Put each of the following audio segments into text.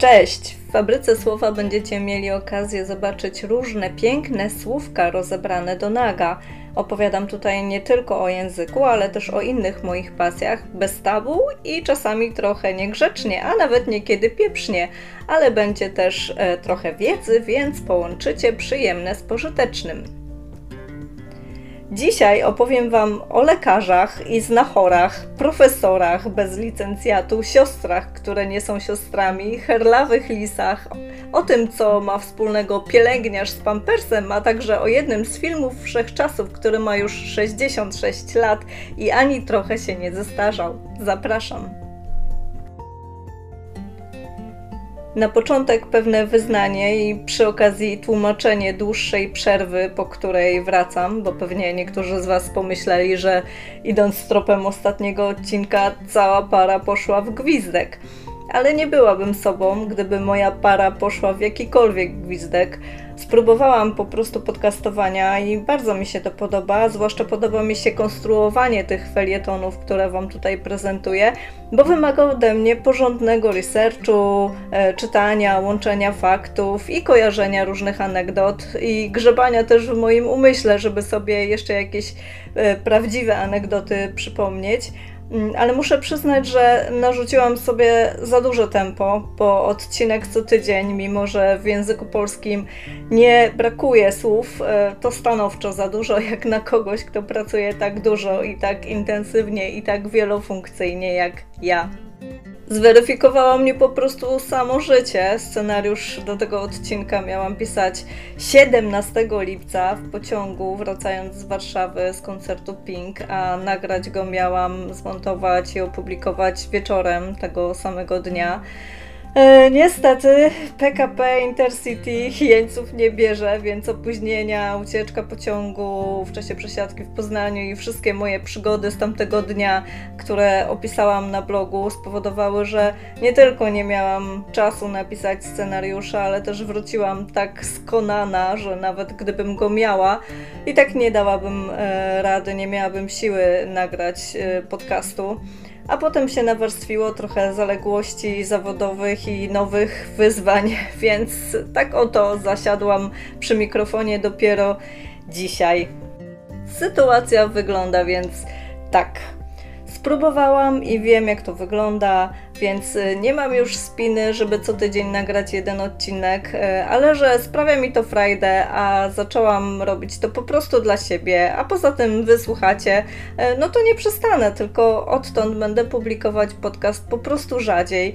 Cześć! W Fabryce Słowa będziecie mieli okazję zobaczyć różne piękne słówka rozebrane do naga. Opowiadam tutaj nie tylko o języku, ale też o innych moich pasjach, bez tabu i czasami trochę niegrzecznie, a nawet niekiedy pieprznie, ale będzie też e, trochę wiedzy, więc połączycie przyjemne z pożytecznym. Dzisiaj opowiem Wam o lekarzach i znachorach, profesorach bez licencjatu, siostrach, które nie są siostrami, herlawych lisach, o tym, co ma wspólnego pielęgniarz z pampersem, a także o jednym z filmów wszechczasów, który ma już 66 lat i ani trochę się nie zestarzał. Zapraszam. Na początek pewne wyznanie i przy okazji tłumaczenie dłuższej przerwy, po której wracam, bo pewnie niektórzy z Was pomyśleli, że idąc tropem ostatniego odcinka, cała para poszła w gwizdek. Ale nie byłabym sobą, gdyby moja para poszła w jakikolwiek gwizdek. Spróbowałam po prostu podcastowania i bardzo mi się to podoba, zwłaszcza podoba mi się konstruowanie tych felietonów, które Wam tutaj prezentuję, bo wymaga ode mnie porządnego researchu, e, czytania, łączenia faktów i kojarzenia różnych anegdot i grzebania też w moim umyśle, żeby sobie jeszcze jakieś e, prawdziwe anegdoty przypomnieć. Mm, ale muszę przyznać, że narzuciłam sobie za duże tempo, bo odcinek co tydzień, mimo że w języku polskim nie brakuje słów, e, to stanowczo za dużo, jak na kogoś, kto pracuje tak dużo i tak intensywnie i tak wielofunkcyjnie jak ja. Zweryfikowało mnie po prostu samo życie. Scenariusz do tego odcinka miałam pisać 17 lipca w pociągu, wracając z Warszawy z koncertu Pink, a nagrać go miałam, zmontować i opublikować wieczorem tego samego dnia. E, niestety PKP Intercity jeńców nie bierze, więc opóźnienia, ucieczka pociągu w czasie przesiadki w Poznaniu i wszystkie moje przygody z tamtego dnia, które opisałam na blogu, spowodowały, że nie tylko nie miałam czasu napisać scenariusza, ale też wróciłam tak skonana, że nawet gdybym go miała, i tak nie dałabym e, rady, nie miałabym siły nagrać e, podcastu a potem się nawarstwiło trochę zaległości zawodowych i nowych wyzwań, więc tak oto zasiadłam przy mikrofonie dopiero dzisiaj. Sytuacja wygląda więc tak. Spróbowałam i wiem, jak to wygląda więc y, nie mam już spiny, żeby co tydzień nagrać jeden odcinek, y, ale że sprawia mi to frajdę, a zaczęłam robić to po prostu dla siebie, a poza tym wysłuchacie, y, no to nie przestanę, tylko odtąd będę publikować podcast po prostu rzadziej.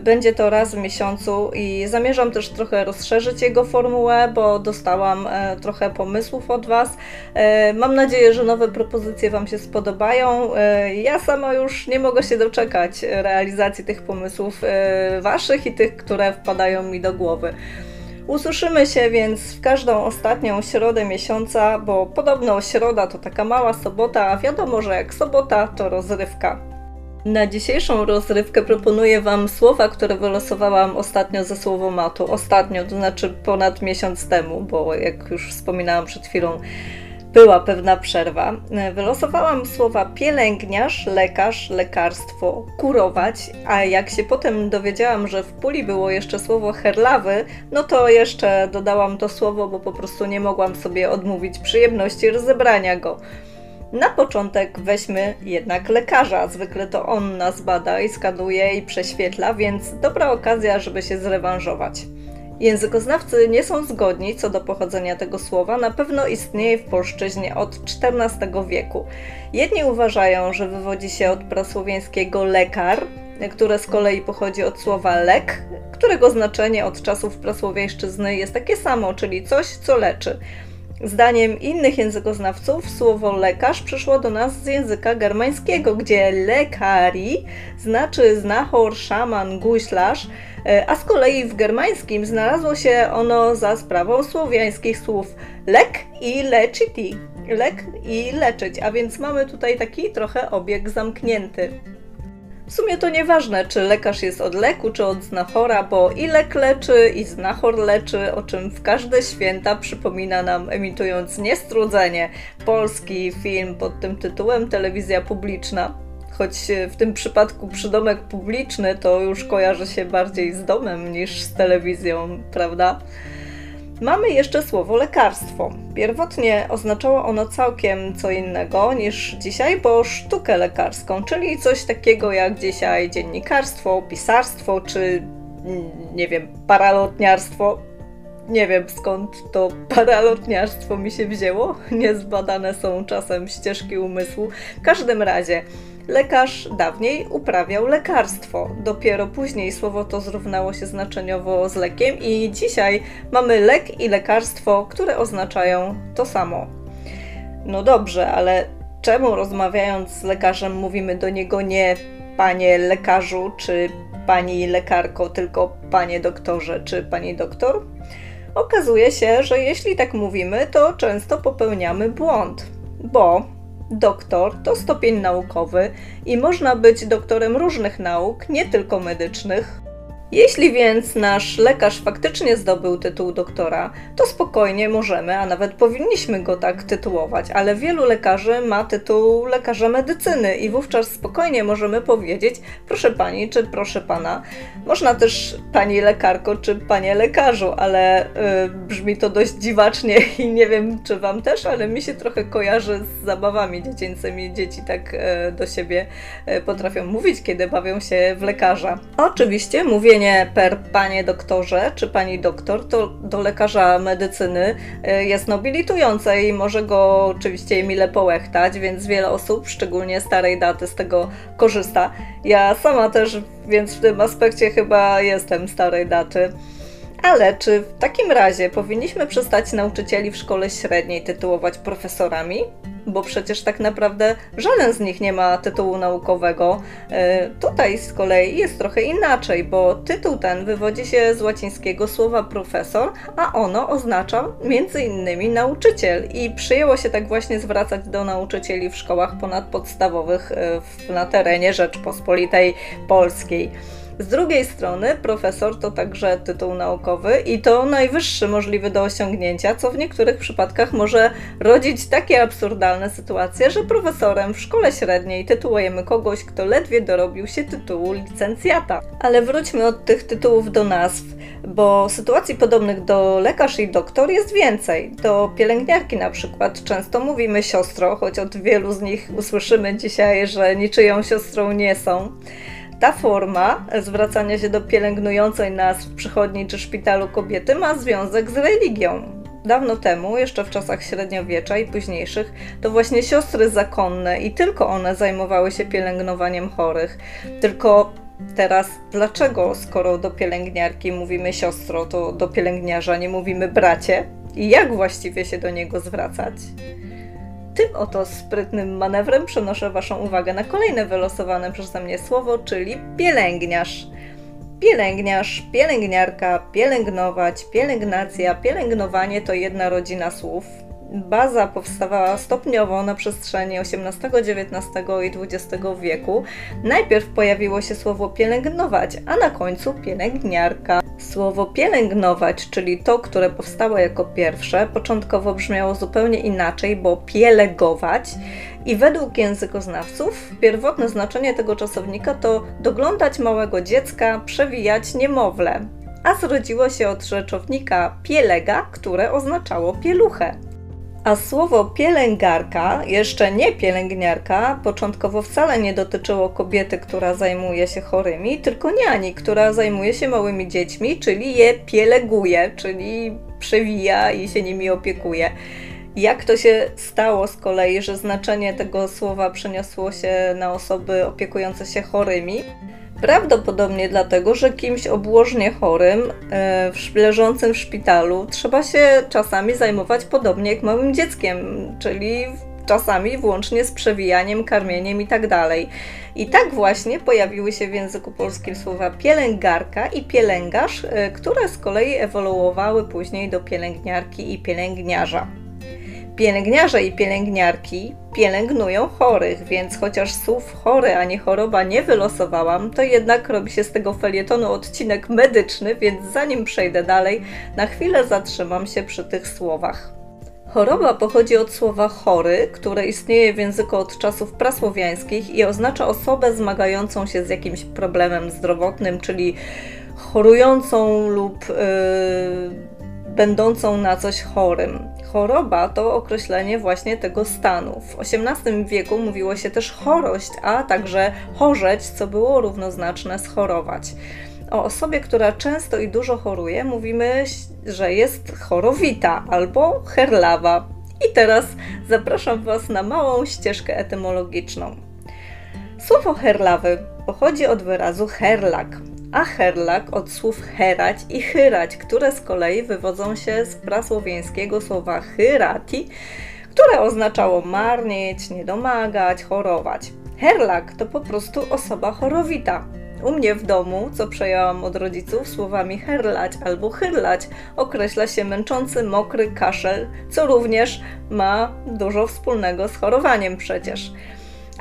Będzie to raz w miesiącu i zamierzam też trochę rozszerzyć jego formułę, bo dostałam trochę pomysłów od Was. Mam nadzieję, że nowe propozycje Wam się spodobają. Ja sama już nie mogę się doczekać realizacji tych pomysłów e, Waszych i tych, które wpadają mi do głowy. Usłyszymy się więc w każdą ostatnią środę miesiąca, bo podobno środa to taka mała sobota, a wiadomo, że jak sobota to rozrywka. Na dzisiejszą rozrywkę proponuję Wam słowa, które wylosowałam ostatnio ze słowomatu. Ostatnio, to znaczy ponad miesiąc temu, bo jak już wspominałam przed chwilą, była pewna przerwa. Wylosowałam słowa pielęgniarz, lekarz, lekarstwo, kurować, a jak się potem dowiedziałam, że w puli było jeszcze słowo herlawy, no to jeszcze dodałam to słowo, bo po prostu nie mogłam sobie odmówić przyjemności rozebrania go. Na początek weźmy jednak lekarza. Zwykle to on nas bada i skaduje i prześwietla, więc dobra okazja, żeby się zrewanżować. Językoznawcy nie są zgodni co do pochodzenia tego słowa, na pewno istnieje w polszczyźnie od XIV wieku. Jedni uważają, że wywodzi się od prasłowiańskiego lekar, które z kolei pochodzi od słowa lek, którego znaczenie od czasów prasłowiańszczyzny jest takie samo, czyli coś, co leczy. Zdaniem innych językoznawców słowo lekarz przyszło do nas z języka germańskiego, gdzie lekari znaczy znachor, szaman, guślarz, e, a z kolei w germańskim znalazło się ono za sprawą słowiańskich słów lek i lecziti. Lek i leczyć, a więc mamy tutaj taki trochę obieg zamknięty. W sumie to nieważne, czy lekarz jest od leku, czy od znachora, bo i lek leczy, i znachor leczy, o czym w każde święta przypomina nam, emitując Niestrudzenie, polski film pod tym tytułem Telewizja Publiczna. choć w tym przypadku przydomek publiczny to już kojarzy się bardziej z domem niż z telewizją, prawda? Mamy jeszcze słowo lekarstwo. Pierwotnie oznaczało ono całkiem co innego niż dzisiaj, bo sztukę lekarską, czyli coś takiego jak dzisiaj dziennikarstwo, pisarstwo czy nie wiem, paralotniarstwo. Nie wiem skąd to paralotniarstwo mi się wzięło. Niezbadane są czasem ścieżki umysłu. W każdym razie Lekarz dawniej uprawiał lekarstwo. Dopiero później słowo to zrównało się znaczeniowo z lekiem, i dzisiaj mamy lek i lekarstwo, które oznaczają to samo. No dobrze, ale czemu rozmawiając z lekarzem mówimy do niego nie panie lekarzu czy pani lekarko, tylko panie doktorze czy pani doktor? Okazuje się, że jeśli tak mówimy, to często popełniamy błąd, bo Doktor to stopień naukowy i można być doktorem różnych nauk, nie tylko medycznych, jeśli więc nasz lekarz faktycznie zdobył tytuł doktora, to spokojnie możemy, a nawet powinniśmy go tak tytułować, ale wielu lekarzy ma tytuł lekarza medycyny i wówczas spokojnie możemy powiedzieć proszę pani czy proszę pana. Można też pani lekarko czy panie lekarzu, ale yy, brzmi to dość dziwacznie i nie wiem czy wam też, ale mi się trochę kojarzy z zabawami dziecięcymi. Dzieci tak yy, do siebie yy, potrafią mówić, kiedy bawią się w lekarza. Oczywiście mówienie mówienie per panie doktorze czy pani doktor to do lekarza medycyny e, jest nobilitujące i może go oczywiście mile połechtać, więc wiele osób, szczególnie starej daty, z tego korzysta. Ja sama też, więc w tym aspekcie chyba jestem starej daty. Ale czy w takim razie powinniśmy przestać nauczycieli w szkole średniej tytułować profesorami? Bo przecież tak naprawdę żaden z nich nie ma tytułu naukowego. E, tutaj z kolei jest trochę inaczej, bo tytuł ten wywodzi się z łacińskiego słowa profesor, a ono oznacza między innymi nauczyciel i przyjęło się tak właśnie zwracać do nauczycieli w szkołach ponadpodstawowych e, na terenie Rzeczpospolitej Polskiej. Z drugiej strony profesor to także tytuł naukowy i to najwyższy możliwy do osiągnięcia, co w niektórych przypadkach może rodzić takie absurdalne sytuacje, że profesorem w szkole średniej tytułujemy kogoś, kto ledwie dorobił się tytułu licencjata. Ale wróćmy od tych tytułów do nazw, bo sytuacji podobnych do lekarz i doktor jest więcej. Do pielęgniarki na przykład często mówimy siostro, choć od wielu z nich usłyszymy dzisiaj, że niczyją siostrą nie są. Ta forma zwracania się do pielęgnującej nas w przychodni czy szpitalu kobiety ma związek z religią. Dawno temu, jeszcze w czasach średniowiecza i późniejszych, to właśnie siostry zakonne i tylko one zajmowały się pielęgnowaniem chorych. Tylko teraz, dlaczego, skoro do pielęgniarki mówimy siostro, to do pielęgniarza nie mówimy bracie? I jak właściwie się do niego zwracać? Tym oto sprytnym manewrem przenoszę Waszą uwagę na kolejne wylosowane przeze mnie słowo, czyli pielęgniarz. Pielęgniarz, pielęgniarka, pielęgnować, pielęgnacja, pielęgnowanie to jedna rodzina słów. Baza powstawała stopniowo na przestrzeni XVIII, XIX i XX wieku. Najpierw pojawiło się słowo pielęgnować, a na końcu pielęgniarka. Słowo pielęgnować, czyli to, które powstało jako pierwsze, początkowo brzmiało zupełnie inaczej, bo pielegować. I według językoznawców pierwotne znaczenie tego czasownika to doglądać małego dziecka, przewijać niemowlę. A zrodziło się od rzeczownika pielega, które oznaczało pieluchę. A słowo pielęgarka, jeszcze nie pielęgniarka, początkowo wcale nie dotyczyło kobiety, która zajmuje się chorymi, tylko niani, która zajmuje się małymi dziećmi, czyli je pieleguje, czyli przewija i się nimi opiekuje. Jak to się stało z kolei, że znaczenie tego słowa przeniosło się na osoby opiekujące się chorymi? Prawdopodobnie dlatego, że kimś obłożnie chorym, e, leżącym w szpitalu, trzeba się czasami zajmować podobnie jak małym dzieckiem, czyli czasami włącznie z przewijaniem, karmieniem itd. Tak I tak właśnie pojawiły się w języku polskim słowa pielęgarka i pielęgarz, e, które z kolei ewoluowały później do pielęgniarki i pielęgniarza. Pielęgniarze i pielęgniarki pielęgnują chorych, więc chociaż słów chory, a nie choroba nie wylosowałam, to jednak robi się z tego felietonu odcinek medyczny, więc zanim przejdę dalej, na chwilę zatrzymam się przy tych słowach. Choroba pochodzi od słowa chory, które istnieje w języku od czasów prasłowiańskich i oznacza osobę zmagającą się z jakimś problemem zdrowotnym, czyli chorującą lub yy, będącą na coś chorym. Choroba to określenie właśnie tego stanu. W XVIII wieku mówiło się też chorość, a także chorzeć, co było równoznaczne z chorować. O osobie, która często i dużo choruje, mówimy, że jest chorowita albo herlawa. I teraz zapraszam Was na małą ścieżkę etymologiczną. Słowo herlawy pochodzi od wyrazu herlak, a herlak od słów herać i chyrać, które z kolei wywodzą się z prasłowiańskiego słowa chyrati, które oznaczało marnieć, niedomagać, chorować. Herlak to po prostu osoba chorowita. U mnie w domu, co przejęłam od rodziców, słowami herlać albo chyrlać określa się męczący, mokry kaszel, co również ma dużo wspólnego z chorowaniem przecież.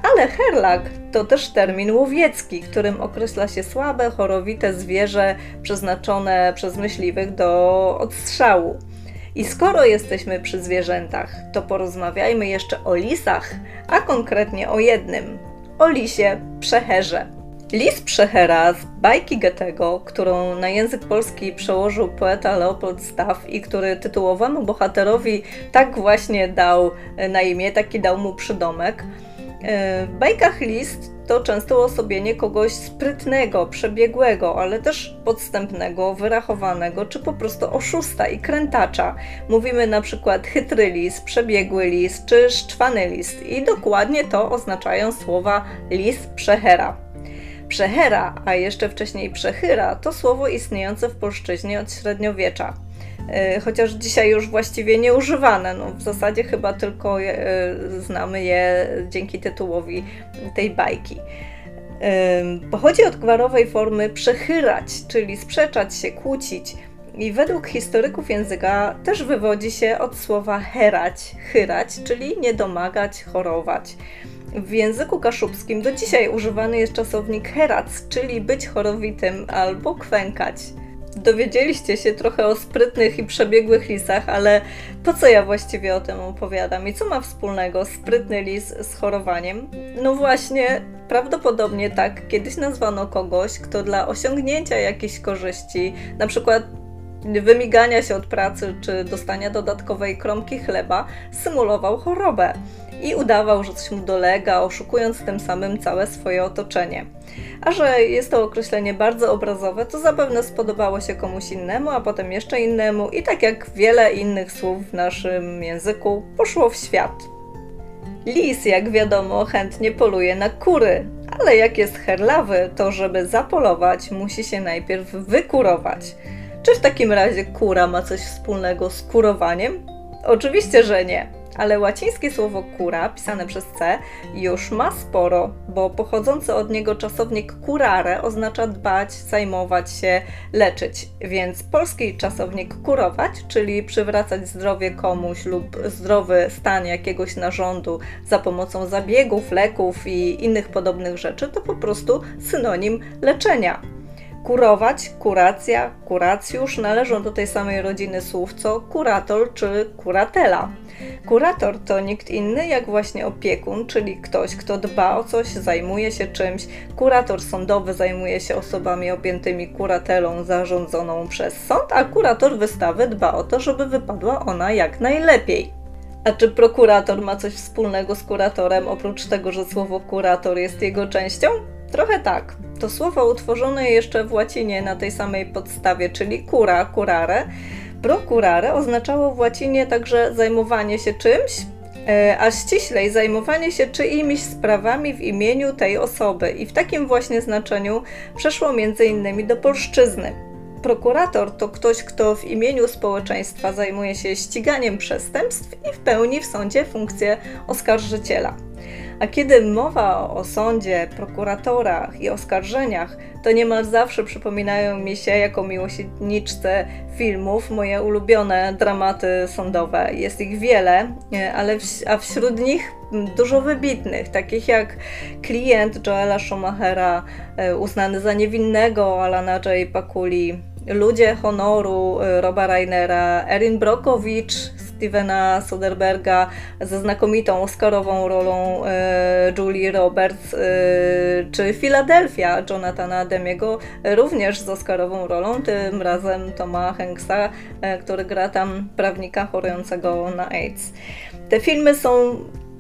Ale herlak to też termin łowiecki, którym określa się słabe, chorowite zwierzę przeznaczone przez myśliwych do odstrzału. I skoro jesteśmy przy zwierzętach, to porozmawiajmy jeszcze o lisach, a konkretnie o jednym o lisie przeherze. Lis Przechera z bajki Goethego, którą na język polski przełożył poeta Leopold Staff i który tytułowemu bohaterowi tak właśnie dał na imię, taki dał mu przydomek, w bajkach list to często uosobienie kogoś sprytnego, przebiegłego, ale też podstępnego, wyrachowanego, czy po prostu oszusta i krętacza. Mówimy na przykład chytry lis, przebiegły lis, czy szczwany list i dokładnie to oznaczają słowa lis przechera. Przechera, a jeszcze wcześniej przechyra, to słowo istniejące w polszczyźnie od średniowiecza. E, chociaż dzisiaj już właściwie nieużywane. No, w zasadzie chyba tylko je, znamy je dzięki tytułowi tej bajki. Pochodzi od gwarowej formy przechyrać, czyli sprzeczać się, kłócić. I według historyków języka też wywodzi się od słowa herać, chyrać, czyli nie domagać, chorować. W języku kaszubskim do dzisiaj używany jest czasownik herac, czyli być chorowitym albo kwękać dowiedzieliście się trochę o sprytnych i przebiegłych lisach, ale po co ja właściwie o tym opowiadam i co ma wspólnego sprytny lis z chorowaniem? No właśnie, prawdopodobnie tak kiedyś nazwano kogoś, kto dla osiągnięcia jakichś korzyści, na przykład wymigania się od pracy czy dostania dodatkowej kromki chleba, symulował chorobę i udawał, że coś mu dolega, oszukując tym samym całe swoje otoczenie. A że jest to określenie bardzo obrazowe, to zapewne spodobało się komuś innemu, a potem jeszcze innemu, i tak jak wiele innych słów w naszym języku, poszło w świat. Lis, jak wiadomo, chętnie poluje na kury, ale jak jest herlawy, to żeby zapolować, musi się najpierw wykurować. Czy w takim razie kura ma coś wspólnego z kurowaniem? Oczywiście, że nie ale łacińskie słowo cura, pisane przez C, już ma sporo, bo pochodzący od niego czasownik curare oznacza dbać, zajmować się, leczyć, więc polski czasownik kurować, czyli przywracać zdrowie komuś lub zdrowy stan jakiegoś narządu za pomocą zabiegów, leków i innych podobnych rzeczy, to po prostu synonim leczenia. Kurować, kuracja, kuracjusz należą do tej samej rodziny słów co kurator czy kuratela. Kurator to nikt inny jak właśnie opiekun, czyli ktoś, kto dba o coś, zajmuje się czymś. Kurator sądowy zajmuje się osobami objętymi kuratelą zarządzoną przez sąd, a kurator wystawy dba o to, żeby wypadła ona jak najlepiej. A czy prokurator ma coś wspólnego z kuratorem, oprócz tego, że słowo kurator jest jego częścią? Trochę tak. To słowo utworzone jeszcze w łacinie na tej samej podstawie, czyli cura, curare, procurare oznaczało w łacinie także zajmowanie się czymś, e, a ściślej zajmowanie się czyimiś sprawami w imieniu tej osoby i w takim właśnie znaczeniu przeszło innymi do polszczyzny. Prokurator to ktoś, kto w imieniu społeczeństwa zajmuje się ściganiem przestępstw i w pełni w sądzie funkcję oskarżyciela. A kiedy mowa o sądzie, prokuratorach i oskarżeniach, to niemal zawsze przypominają mi się jako miłośniczce filmów moje ulubione dramaty sądowe. Jest ich wiele, ale w, a wśród nich dużo wybitnych, takich jak klient Joela Schumachera, e, uznany za niewinnego Alana J. Pakuli, Ludzie honoru e, Roba Rainera, Erin Brokowicz, Stevena Soderberga, ze znakomitą Oscarową rolą e, Julie Roberts, e, czy Philadelphia Jonathana Demiego, również z Oscarową rolą, tym razem Toma Hanksa, e, który gra tam prawnika chorującego na AIDS. Te filmy są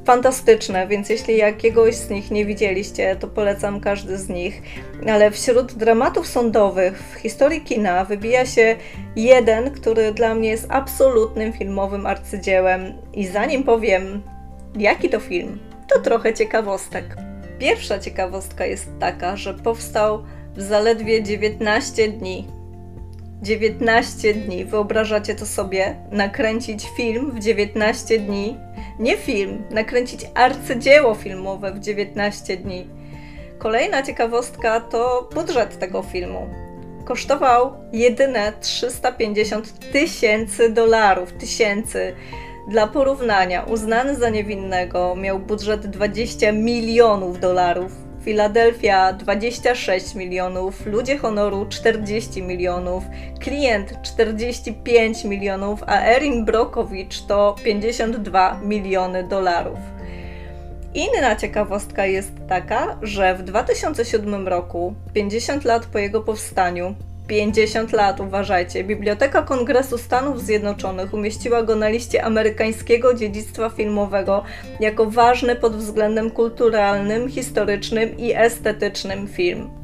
fantastyczne, więc jeśli jakiegoś z nich nie widzieliście, to polecam każdy z nich. Ale wśród dramatów sądowych w historii kina wybija się jeden, który dla mnie jest absolutnym filmowym arcydziełem. I zanim powiem, jaki to film, to trochę ciekawostek. Pierwsza ciekawostka jest taka, że powstał w zaledwie 19 dni 19 dni. Wyobrażacie to sobie? Nakręcić film w 19 dni? Nie film, nakręcić arcydzieło filmowe w 19 dni. Kolejna ciekawostka to budżet tego filmu. Kosztował jedyne 350 tysięcy dolarów. Tysięcy. Dla porównania, uznany za niewinnego miał budżet 20 milionów dolarów Filadelfia 26 milionów, ludzie honoru 40 milionów, klient 45 milionów, a Erin Brokowicz to 52 miliony dolarów. Inna ciekawostka jest taka, że w 2007 roku, 50 lat po jego powstaniu, 50 lat, uważajcie. Biblioteka Kongresu Stanów Zjednoczonych umieściła go na liście amerykańskiego dziedzictwa filmowego jako ważny pod względem kulturalnym, historycznym i estetycznym film.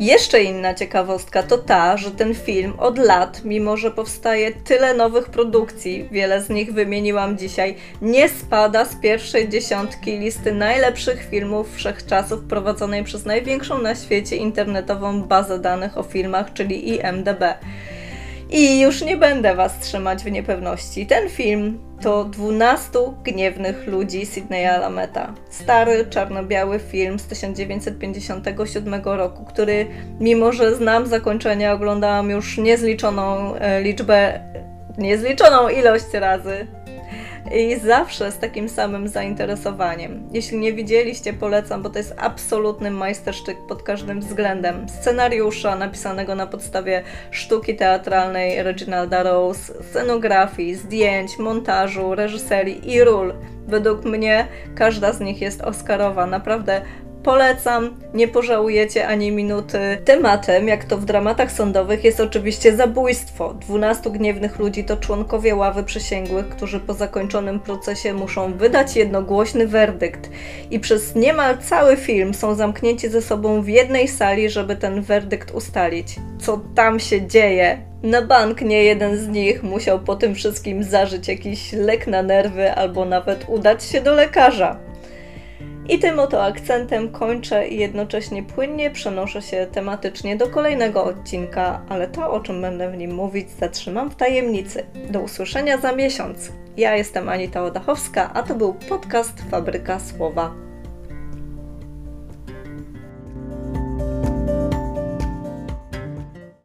Jeszcze inna ciekawostka to ta, że ten film od lat, mimo że powstaje tyle nowych produkcji, wiele z nich wymieniłam dzisiaj, nie spada z pierwszej dziesiątki listy najlepszych filmów wszechczasów prowadzonej przez największą na świecie internetową bazę danych o filmach, czyli IMDb. I już nie będę Was trzymać w niepewności. Ten film to 12 gniewnych ludzi Sydneya Lameta. Stary, czarno-biały film z 1957 roku, który mimo, że znam zakończenie, oglądałam już niezliczoną e, liczbę, niezliczoną ilość razy i zawsze z takim samym zainteresowaniem. Jeśli nie widzieliście, polecam, bo to jest absolutny majstersztyk pod każdym względem. Scenariusza napisanego na podstawie sztuki teatralnej Reginalda Rose, scenografii, zdjęć, montażu, reżyserii i ról. Według mnie każda z nich jest Oscarowa. Naprawdę Polecam, nie pożałujecie ani minuty. Tematem, jak to w dramatach sądowych, jest oczywiście zabójstwo. Dwunastu gniewnych ludzi to członkowie ławy przysięgłych, którzy po zakończonym procesie muszą wydać jednogłośny werdykt. I przez niemal cały film są zamknięci ze sobą w jednej sali, żeby ten werdykt ustalić. Co tam się dzieje? Na bank nie jeden z nich musiał po tym wszystkim zażyć jakiś lek na nerwy albo nawet udać się do lekarza. I tym oto akcentem kończę i jednocześnie płynnie przenoszę się tematycznie do kolejnego odcinka, ale to, o czym będę w nim mówić, zatrzymam w tajemnicy. Do usłyszenia za miesiąc. Ja jestem Anita Odachowska, a to był podcast Fabryka Słowa.